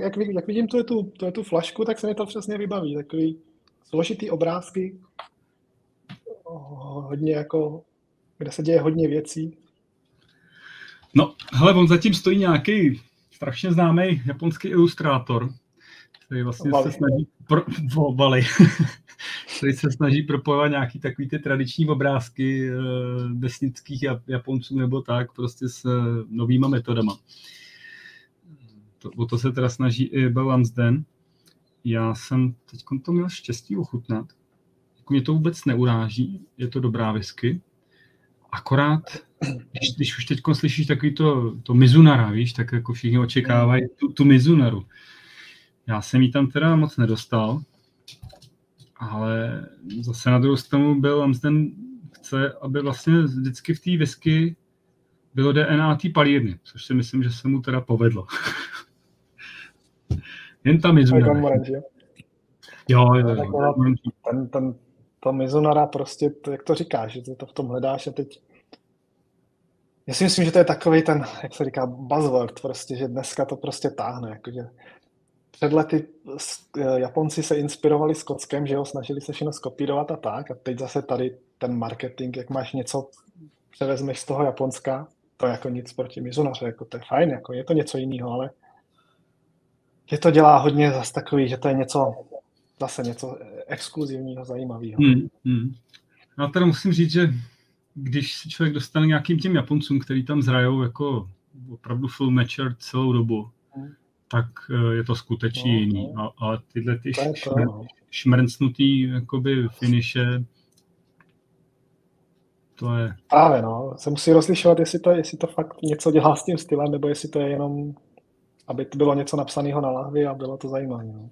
jak, jak, vidím tu, tu, tu, tu flašku, tak se mi to přesně vybaví. Takový složitý obrázky, hodně jako, kde se děje hodně věcí. No, hele, on zatím stojí nějaký strašně známý japonský ilustrátor, který vlastně Vali. se snaží pro, Vali, který se snaží propojovat nějaký takový ty tradiční obrázky uh, vesnických Japonců nebo tak, prostě s uh, novýma metodama. To, o to se teda snaží i Belansden. Já jsem teď to měl štěstí ochutnat. Jako mě to vůbec neuráží, je to dobrá whisky. Akorát, když, když už teď slyšíš takový to, to Mizunara, víš, tak jako všichni očekávají tu, tu Mizunaru. Já jsem ji tam teda moc nedostal, ale zase na druhou stranu byl Amsden chce, aby vlastně vždycky v té whisky bylo DNA té palírny, což si myslím, že se mu teda povedlo. Jen ta Mizunara. Jo, jo, jo. Ten, ten, ta Mizunara prostě, to, jak to říkáš, že to v tom hledáš a teď já si myslím, že to je takový ten, jak se říká, buzzword prostě, že dneska to prostě táhne, jakože před lety eh, Japonci se inspirovali Skotskem, že jo, snažili se všechno skopírovat a tak a teď zase tady ten marketing, jak máš něco, převezmeš z toho Japonska, to jako nic proti Mizunaře, jako to je fajn, jako je to něco jiného, ale je to dělá hodně zase takový, že to je něco, zase něco exkluzivního, zajímavého. Hmm, hmm. Já teda musím říct, že když se člověk dostane nějakým těm Japoncům, který tam zrajou jako opravdu full mature celou dobu. Tak eh, je to skutečně no, jiný. No. Ale tyhle ty šmr, šmrncnutý jakoby finishe, to je... Právě no, se musí rozlišovat, jestli to, jestli to fakt něco dělá s tím stylem, nebo jestli to je jenom, aby to bylo něco napsaného na lahvi a bylo to zajímavé. No.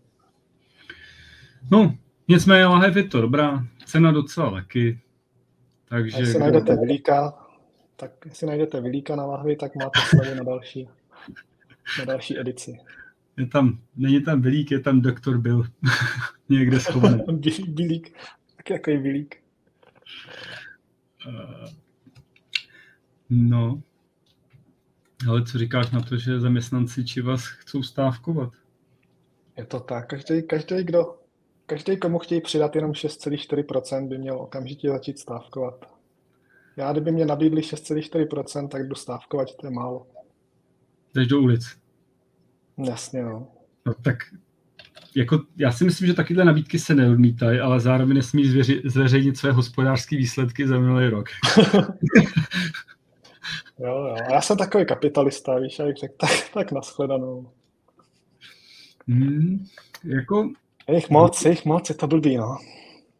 no, nicméně lahev je to dobrá, cena docela taky, takže... A jestli najdete vylíka, tak jestli najdete vylíka na lahvi, tak máte slevu na další, na další edici. Je tam, není tam vylík, je tam doktor Bill. Někde schovaný. Bilík. Tak jako je vylík. Uh, no. Ale co říkáš na to, že zaměstnanci či vás chcou stávkovat? Je to tak. Každý, každý kdo Každý, komu chtějí přidat jenom 6,4%, by měl okamžitě začít stávkovat. Já, kdyby mě nabídli 6,4%, tak jdu stávkovat, to je málo. Jdeš do ulic. Jasně, no. no tak jako, já si myslím, že takovéhle nabídky se neodmítají, ale zároveň nesmí zvěři, zveřejnit své hospodářské výsledky za minulý rok. jo, jo. A já jsem takový kapitalista, víš, jak řekl, tak, tak nashledanou. Hmm, jako je jich moc, je jich moc, je to blbý, no.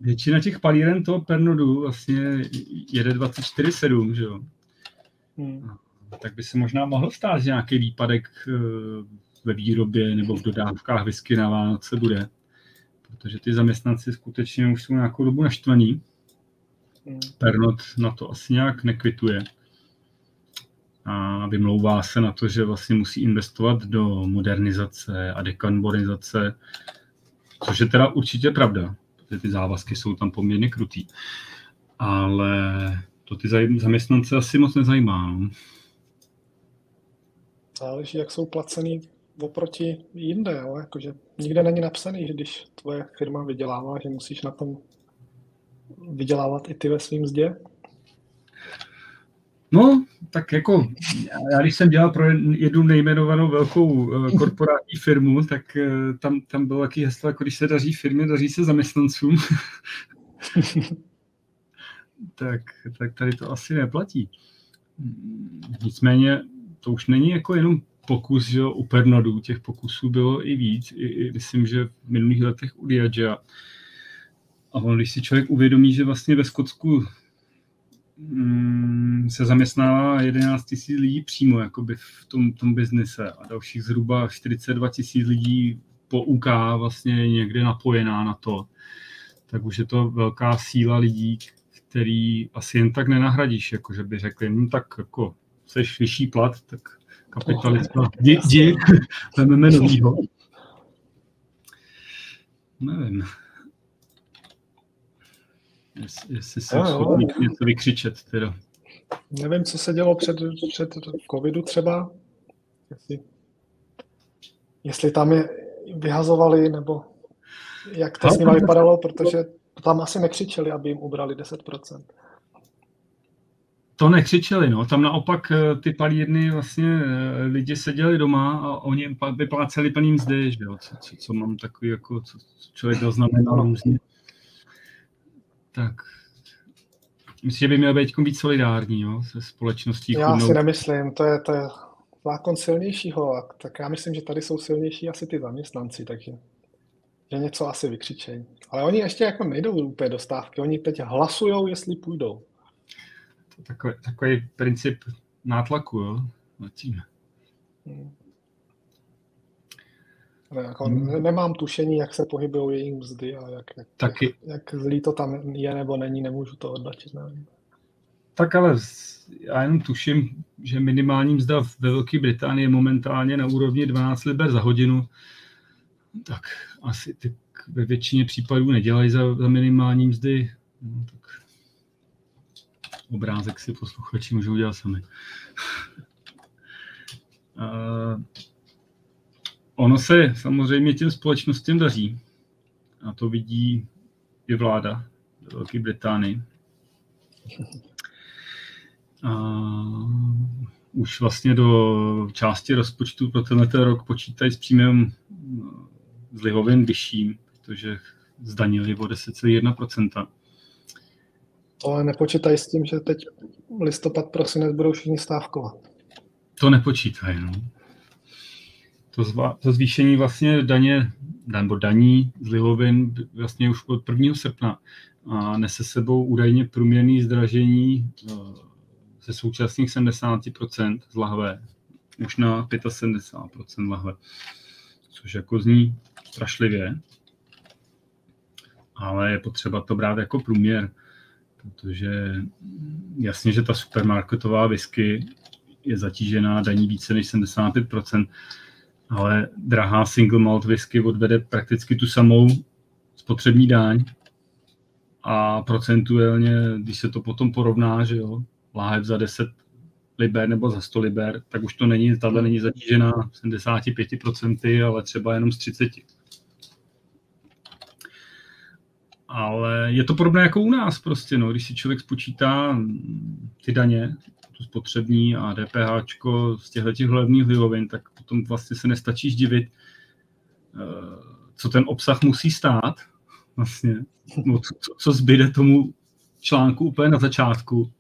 Většina těch palíren toho Pernodu vlastně jede 24-7, že jo? Hmm. Tak by se možná mohl stát, že nějaký výpadek eh, ve výrobě nebo v dodávkách whisky na Vánoce bude. Protože ty zaměstnanci skutečně už jsou nějakou dobu naštvaní. Hmm. Pernod na to asi nějak nekvituje. A vymlouvá se na to, že vlastně musí investovat do modernizace a dekarbonizace Což je teda určitě pravda, protože ty závazky jsou tam poměrně krutý. Ale to ty zaměstnance asi moc nezajímá. No. Záleží, jak jsou placený oproti jinde. Jo? Jakože nikde není napsaný, že když tvoje firma vydělává, že musíš na tom vydělávat i ty ve svým mzdě. No, tak jako, já když jsem dělal pro jednu nejmenovanou velkou korporátní firmu, tak tam, tam bylo taky heslo, jako když se daří firmě, daří se zaměstnancům. tak, tak tady to asi neplatí. Nicméně to už není jako jenom pokus, že u Pernodů, těch pokusů bylo i víc. I, i myslím, že v minulých letech u Diagea. A on, když si člověk uvědomí, že vlastně ve Skotsku mm, se zaměstnává 11 tisíc lidí přímo jakoby v tom, tom biznise a dalších zhruba 42 tisíc lidí po UK vlastně někde napojená na to, tak už je to velká síla lidí, který asi jen tak nenahradíš, jako že by řekli, no tak jako seš vyšší plat, tak kapitalista, jdi, jdi, vezmeme novýho. Nevím. Jestli, jestli jsem schopný něco vykřičet teda. Nevím, co se dělo před, před covidu třeba. Jestli, jestli tam je vyhazovali, nebo jak to s nimi vypadalo, protože tam asi nekřičeli, aby jim ubrali 10%. To nekřičeli, no. Tam naopak eh, ty palírny vlastně eh, lidi seděli doma a oni vypláceli plný mzdy, že jo, co, co, co mám takový, jako, co, co člověk doznamenal různě. Tak. Myslím, že by měl být víc solidární, jo, se společností. Já chudnou. si nemyslím, to je, to je zákon silnějšího, tak já myslím, že tady jsou silnější asi ty zaměstnanci, takže že něco asi vykřičejí. Ale oni ještě jako nejdou úplně do stávky, oni teď hlasují, jestli půjdou. To takový, takový princip nátlaku, jo, tím. Hmm. Ne, jako hmm. Nemám tušení, jak se pohybují jejich mzdy a jak, jak, Taky. jak zlý to tam je nebo není, nemůžu to oddačit. Nevím. Tak ale já jenom tuším, že minimální mzda ve Velké Británii je momentálně na úrovni 12 liber za hodinu. Tak asi ty ve většině případů nedělají za, za minimální mzdy. No, tak obrázek si posluchači můžou dělat sami. ono se samozřejmě těm společnostem daří. A to vidí i vláda Velké Británii. Uh, už vlastně do části rozpočtu pro tenhle rok počítají s příjmem z lihovin vyšším, protože zdanili o 10,1%. Ale nepočítají s tím, že teď listopad, prosinec budou všichni stávkovat. To nepočítají, no. To, zva, to zvýšení vlastně daně, nebo daní z lihovin vlastně už od 1. srpna a nese sebou údajně průměrný zdražení eh, ze současných 70% z lahve už na 75% lahve, což jako zní strašlivě, ale je potřeba to brát jako průměr, protože jasně, že ta supermarketová whisky je zatížená daní více než 75%, ale drahá single malt whisky odvede prakticky tu samou spotřební daň a procentuálně, když se to potom porovná, že jo, láhev za 10 liber nebo za 100 liber, tak už to není, tahle není zatížená 75%, ale třeba jenom z 30 ale je to podobné jako u nás prostě, no, když si člověk spočítá ty daně, tu spotřební a DPH z těchto těch hlavních lihovin, tak potom vlastně se nestačíš divit, eh, co ten obsah musí stát, vlastně, no, co, co zbyde tomu článku úplně na začátku.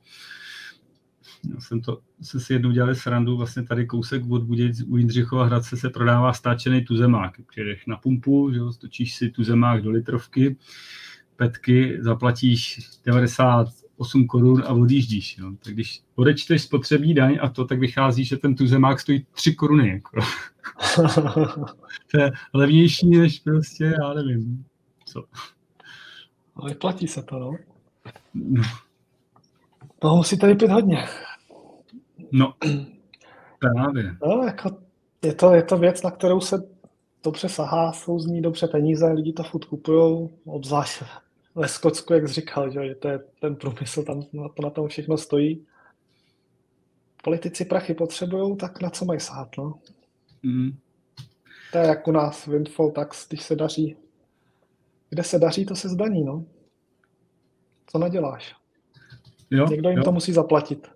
Já jsem to, se si jednou dělali srandu, vlastně tady kousek od Budějic u Jindřichova Hradce se prodává stáčený tuzemák, který na pumpu, že jo, stočíš si tuzemák do litrovky, petky zaplatíš 98 korun a odjíždíš. Jo. Tak když odečteš spotřební daň a to, tak vychází, že ten tuzemák stojí 3 koruny. Jako. to je levnější než prostě, já nevím, co. Ale platí se to, no. no. Toho musí tady pít hodně. No, právě. No, jako je to, je to věc, na kterou se dobře sahá, jsou z ní dobře peníze, lidi to furt kupují, obzvlášť ve Skotsku, jak jsi říkal, že to je ten průmysl, tam na, to, na tom všechno stojí. Politici prachy potřebují, tak na co mají sát, no? Mm. To je jak u nás windfall tax, když se daří. Kde se daří, to se zdaní, no. Co naděláš? Jo, Někdo jim jo. to musí zaplatit.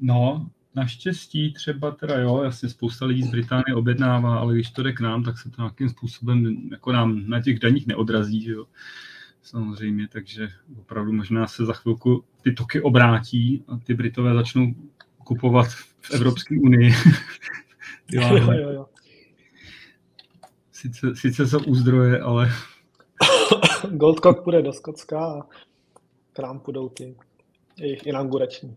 No, naštěstí třeba teda jo, jasně spousta lidí z Británie objednává, ale když to jde k nám, tak se to nějakým způsobem jako nám na těch daních neodrazí, jo. Samozřejmě, takže opravdu možná se za chvilku ty toky obrátí a ty Britové začnou kupovat v Evropské unii. jo, jo, jo. Sice, sice jsou u zdroje, ale... Goldcock půjde do Skotska a k nám půjdou ty jejich inaugurační.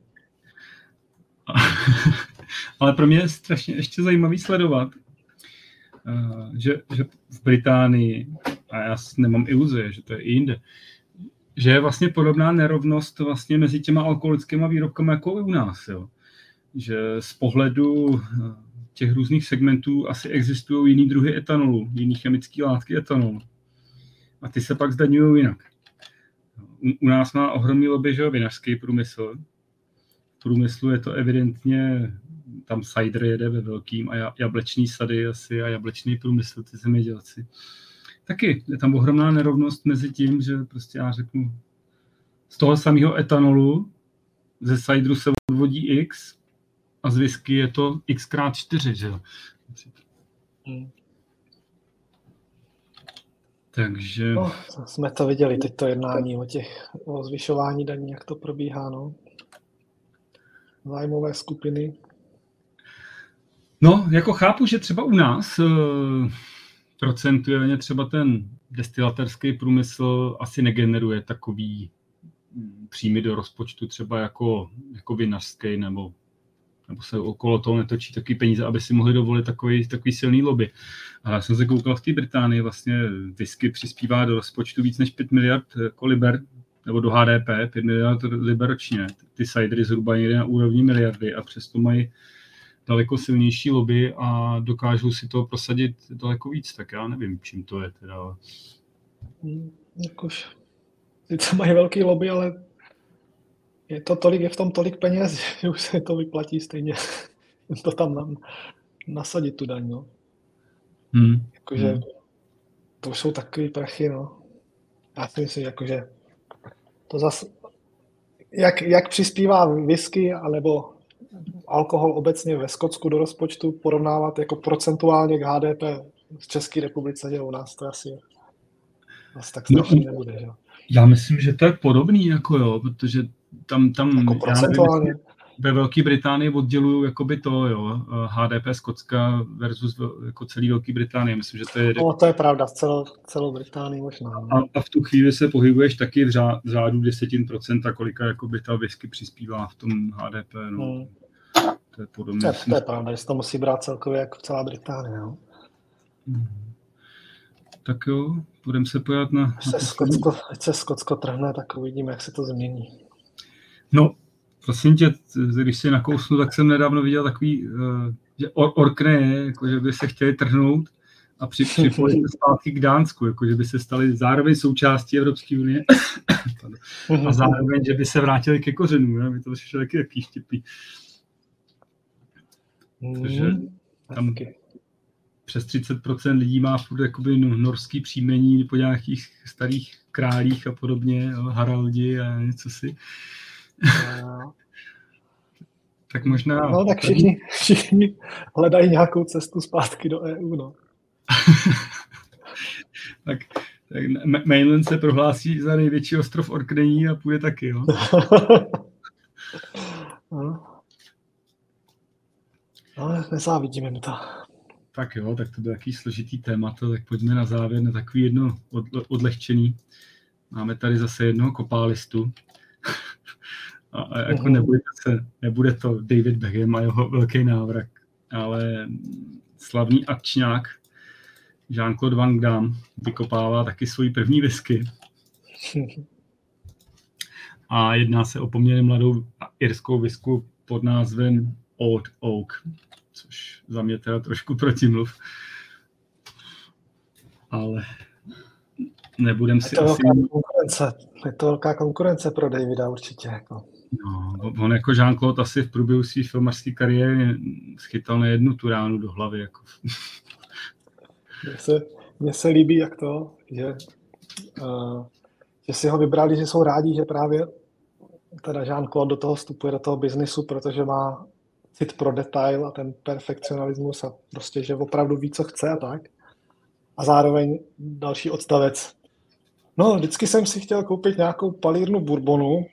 Ale pro mě je strašně ještě zajímavý sledovat, eh, že, že v Británii, a já nemám iluze, že to je i jinde, že je vlastně podobná nerovnost vlastně mezi těma alkoholickými výrobkami jako i u nás. Jo. Že z pohledu eh, těch různých segmentů asi existují jiný druhy etanolu, jiný chemické látky etanolu. A ty se pak zdaňují jinak. U, u nás má ohromný lobby, že vinařský průmysl, průmyslu je to evidentně, tam cider jede ve velkým a jablečný sady asi a jablečný průmysl, ty zemědělci. Taky je tam ohromná nerovnost mezi tím, že prostě já řeknu, z toho samého etanolu ze cideru se odvodí X a z whisky je to X krát 4, že jo. Hmm. Takže... No, jsme to viděli, teď to jednání o těch, o zvyšování daní, jak to probíhá, no zájmové skupiny? No, jako chápu, že třeba u nás uh, procentuálně třeba ten destilaterský průmysl asi negeneruje takový hm, příjmy do rozpočtu třeba jako, jako vinařský nebo, nebo se okolo toho netočí takový peníze, aby si mohli dovolit takový, takový silný lobby. A já jsem se koukal v té Británii, vlastně whisky přispívá do rozpočtu víc než 5 miliard koliber nebo do HDP, 5 miliard liber ročně. Ty cidery zhruba někde na úrovni miliardy a přesto mají daleko silnější lobby a dokážou si to prosadit daleko víc, tak já nevím, čím to je teda. Hmm, jakož, sice mají velký lobby, ale je to tolik, je v tom tolik peněz, že už se to vyplatí stejně to tam nám nasadit tu daň, no. Hmm. Jakože, hmm. to jsou takové prachy, no. Já si myslím, jakože to zase, jak, jak přispívá whisky alebo alkohol obecně ve Skotsku do rozpočtu porovnávat jako procentuálně k HDP v České republice, že u nás to asi. Asi tak strašně no, nebude, že? Já myslím, že to je podobný, jako jo, protože tam, tam jako procentuálně. Nevím, ve Velké Británii oddělují jakoby to, jo, HDP Skotska versus jako celý Velké Británie. Myslím, že to je... No, to je pravda, celou, celou Británii možná. No. A, a, v tu chvíli se pohybuješ taky v, řád, v řádu desetin procenta, kolika jakoby ta whisky přispívá v tom HDP. No. Hmm. To je podobně. To je, to je pravda, že se to musí brát celkově jako celá Británie. No. Hmm. Tak jo, budeme se pojat na... Ať se, Skotsko, ať se Skotsko trhne, tak uvidíme, jak se to změní. No, prosím tě, když si nakousnu, tak jsem nedávno viděl takový, eh, že or, Orkne je, jako, že by se chtěli trhnout a při, připojit se zpátky k Dánsku, jako, že by se stali zároveň součástí Evropské unie a zároveň, že by se vrátili ke kořenům. Ne? Mi to přišlo taky takový štěpý. Takže hmm, tam přes 30% lidí má furt jakoby norský příjmení po nějakých starých králích a podobně, Haraldi a něco si. tak možná... No, tak všichni, všichni hledají nějakou cestu zpátky do EU, no. tak, tak Mainland se prohlásí za největší ostrov Orkney a půjde taky, jo? no. Ale nezávidíme mu to. Tak jo, tak to byl takový složitý téma, tak pojďme na závěr na takový jedno odlehčený. Máme tady zase jednoho kopálistu. A, a jako uh-huh. nebude, se, nebude to David Beckham a jeho velký návrat, ale slavný akčňák Jean-Claude Van Damme vykopává taky svoji první whisky. A jedná se o poměrně mladou irskou whisku pod názvem Old Oak, což za mě teda trošku protimluv. Ale nebudem si je to asi... Konkurence. Je to velká konkurence pro Davida určitě. Jako. No, on jako Jean-Claude asi v průběhu své filmařské kariéry schytal na jednu tu ránu do hlavy. Jako. Mně se, mně se líbí, jak to, že, uh, že si ho vybrali, že jsou rádi, že právě teda Jean-Claude do toho vstupuje do toho biznisu, protože má cit pro detail a ten perfekcionalismus a prostě, že opravdu ví, co chce a tak. A zároveň další odstavec. No, vždycky jsem si chtěl koupit nějakou palírnu bourbonu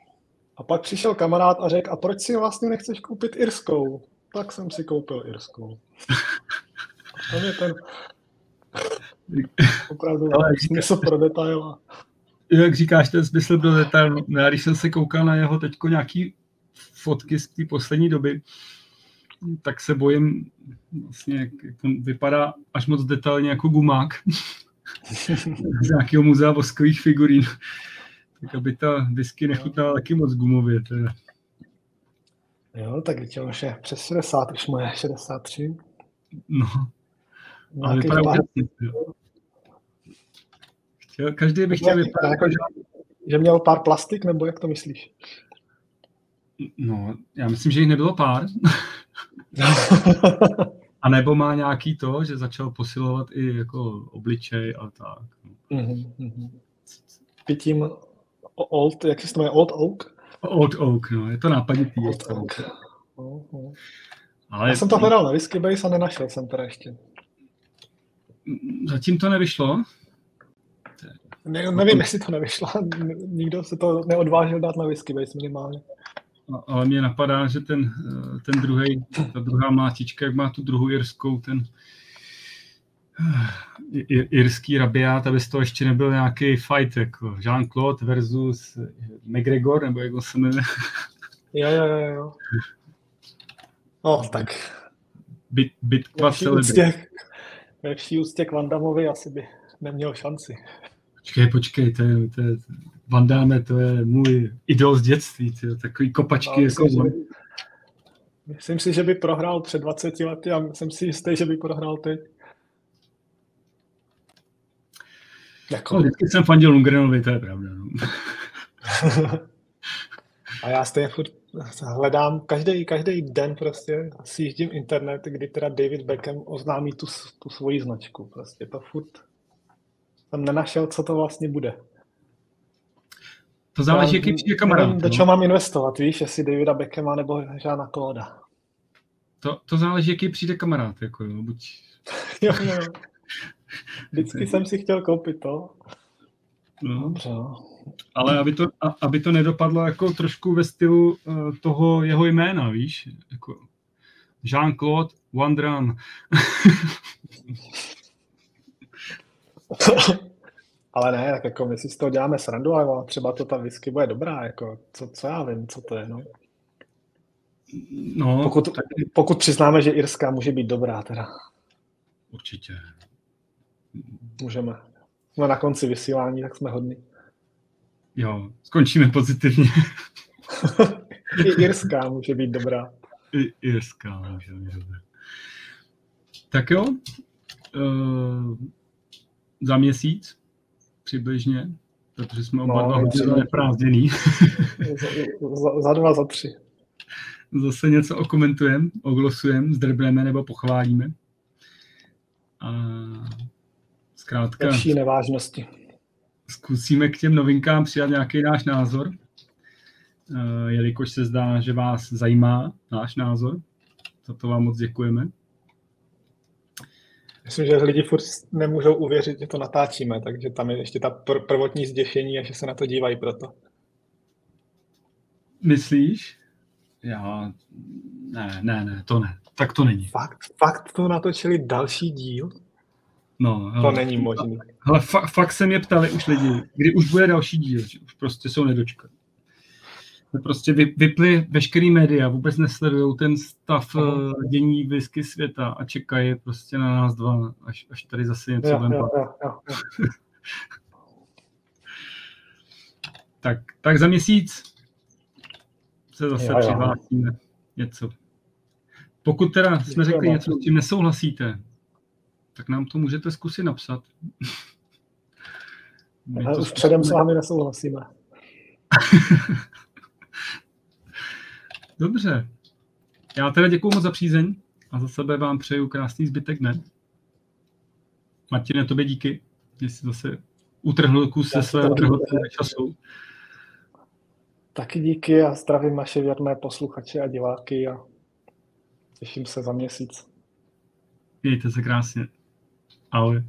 a pak přišel kamarád a řekl, a proč si vlastně nechceš koupit irskou? Tak jsem si koupil irskou. To je ten opravdu smysl pro detail. Jak říkáš, ten smysl pro detail. No, já když jsem se koukal na jeho teďko nějaký fotky z té poslední doby, tak se bojím, vlastně, jak to vypadá až moc detailně jako gumák z nějakého muzea voskových figurín. Tak aby ta whisky nechutnala taky moc gumově. Teda. Jo, tak teď už je přes 60, už moje 63. No, ale vypadá pár... Chtěl, každý by chtěl vypadat jako, že, že měl pár plastik, nebo jak to myslíš? No, já myslím, že jich nebylo pár. a nebo má nějaký to, že začal posilovat i jako obličej a tak. Mm-hmm. Pitím Old, jak se to jmenuje, Old Oak? Old Oak, no, je to nápaditý. Old Oak. Ale... Já jsem to hledal na Whisky Base a nenašel jsem to ještě. Zatím to nevyšlo? Ne, nevím, jestli to nevyšlo. Nikdo se to neodvážil dát na Whisky Base minimálně. Ale mě napadá, že ten, ten druhý, ta druhá mátička, jak má tu druhou jirskou, ten irský rabiát, aby z toho ještě nebyl nějaký fight, jako Jean-Claude versus McGregor, nebo jak se jmenuje. Jo, jo, jo, jo. No, tak. Bit, bitkva celebrity. Ve vší ústě k Vandamovi asi by neměl šanci. Počkej, počkej, to je, to je, Van Damme, to je můj idol z dětství, tyjo, takový kopačky. No, jako myslím, že, myslím si, že by prohrál před 20 lety a jsem si jistý, že by prohrál teď. Jako... No, vždycky jsem fandil Lungrenovi, to je pravda. No. a já stejně furt hledám každý, každý den prostě sjíždím internet, kdy teda David Beckham oznámí tu, tu svoji značku. Prostě to furt jsem nenašel, co to vlastně bude. To záleží, jaký přijde kamarád. Nevím, do čeho mám investovat, víš, jestli Davida Beckhama nebo Žána Klóda. To, to záleží, jaký přijde kamarád, jako jo, buď... jo, jo. Vždycky jsem si chtěl koupit to. No. Dobře, no. Ale aby to, aby to nedopadlo jako trošku ve stylu uh, toho jeho jména, víš? Jako Jean-Claude Wandran. ale ne, tak jako my si z toho děláme srandu, ale třeba to ta whisky bude dobrá, jako co, co já vím, co to je, no. No, pokud, tak... pokud přiznáme, že irská může být dobrá teda. Určitě. Můžeme. Jsme na konci vysílání, tak jsme hodní. Jo, skončíme pozitivně. I irská může být dobrá. I irská může být dobrá. Tak jo, uh, za měsíc přibližně, protože jsme oba no, dva hodně neprázdněný. za, za, za dva, za tři. Zase něco okomentujeme, oglosujeme, zdrbneme nebo pochválíme. A zkrátka... Lepší nevážnosti. Zkusíme k těm novinkám přijat nějaký náš názor, eh, jelikož se zdá, že vás zajímá náš názor. Za to vám moc děkujeme. Myslím, že lidi furt nemůžou uvěřit, že to natáčíme, takže tam je ještě ta pr- prvotní zděšení a že se na to dívají proto. Myslíš? Já... Ne, ne, ne, to ne. Tak to není. Fakt, fakt to natočili další díl? No, hele, to není možné. Ale fa- fakt se mě ptali už lidi, kdy už bude další díl, že už prostě jsou nedočkat. Prostě vyply veškerý média, vůbec nesledují ten stav uh, dění whisky světa a čekají prostě na nás dva, až, až tady zase něco jo, jo, jo, jo. tak, tak za měsíc se zase jo, přihlásíme jo. něco. Pokud teda jsme řekli něco, s tím nesouhlasíte, tak nám to můžete zkusit napsat. My to už předem s vámi nesouhlasíme. Dobře. Já teda děkuji moc za přízeň a za sebe vám přeju krásný zbytek dne. Martine, tobě díky, že jsi zase utrhl kus se svého času. Taky díky a zdravím naše věrné posluchače a diváky a těším se za měsíc. Mějte se krásně. Ahoj.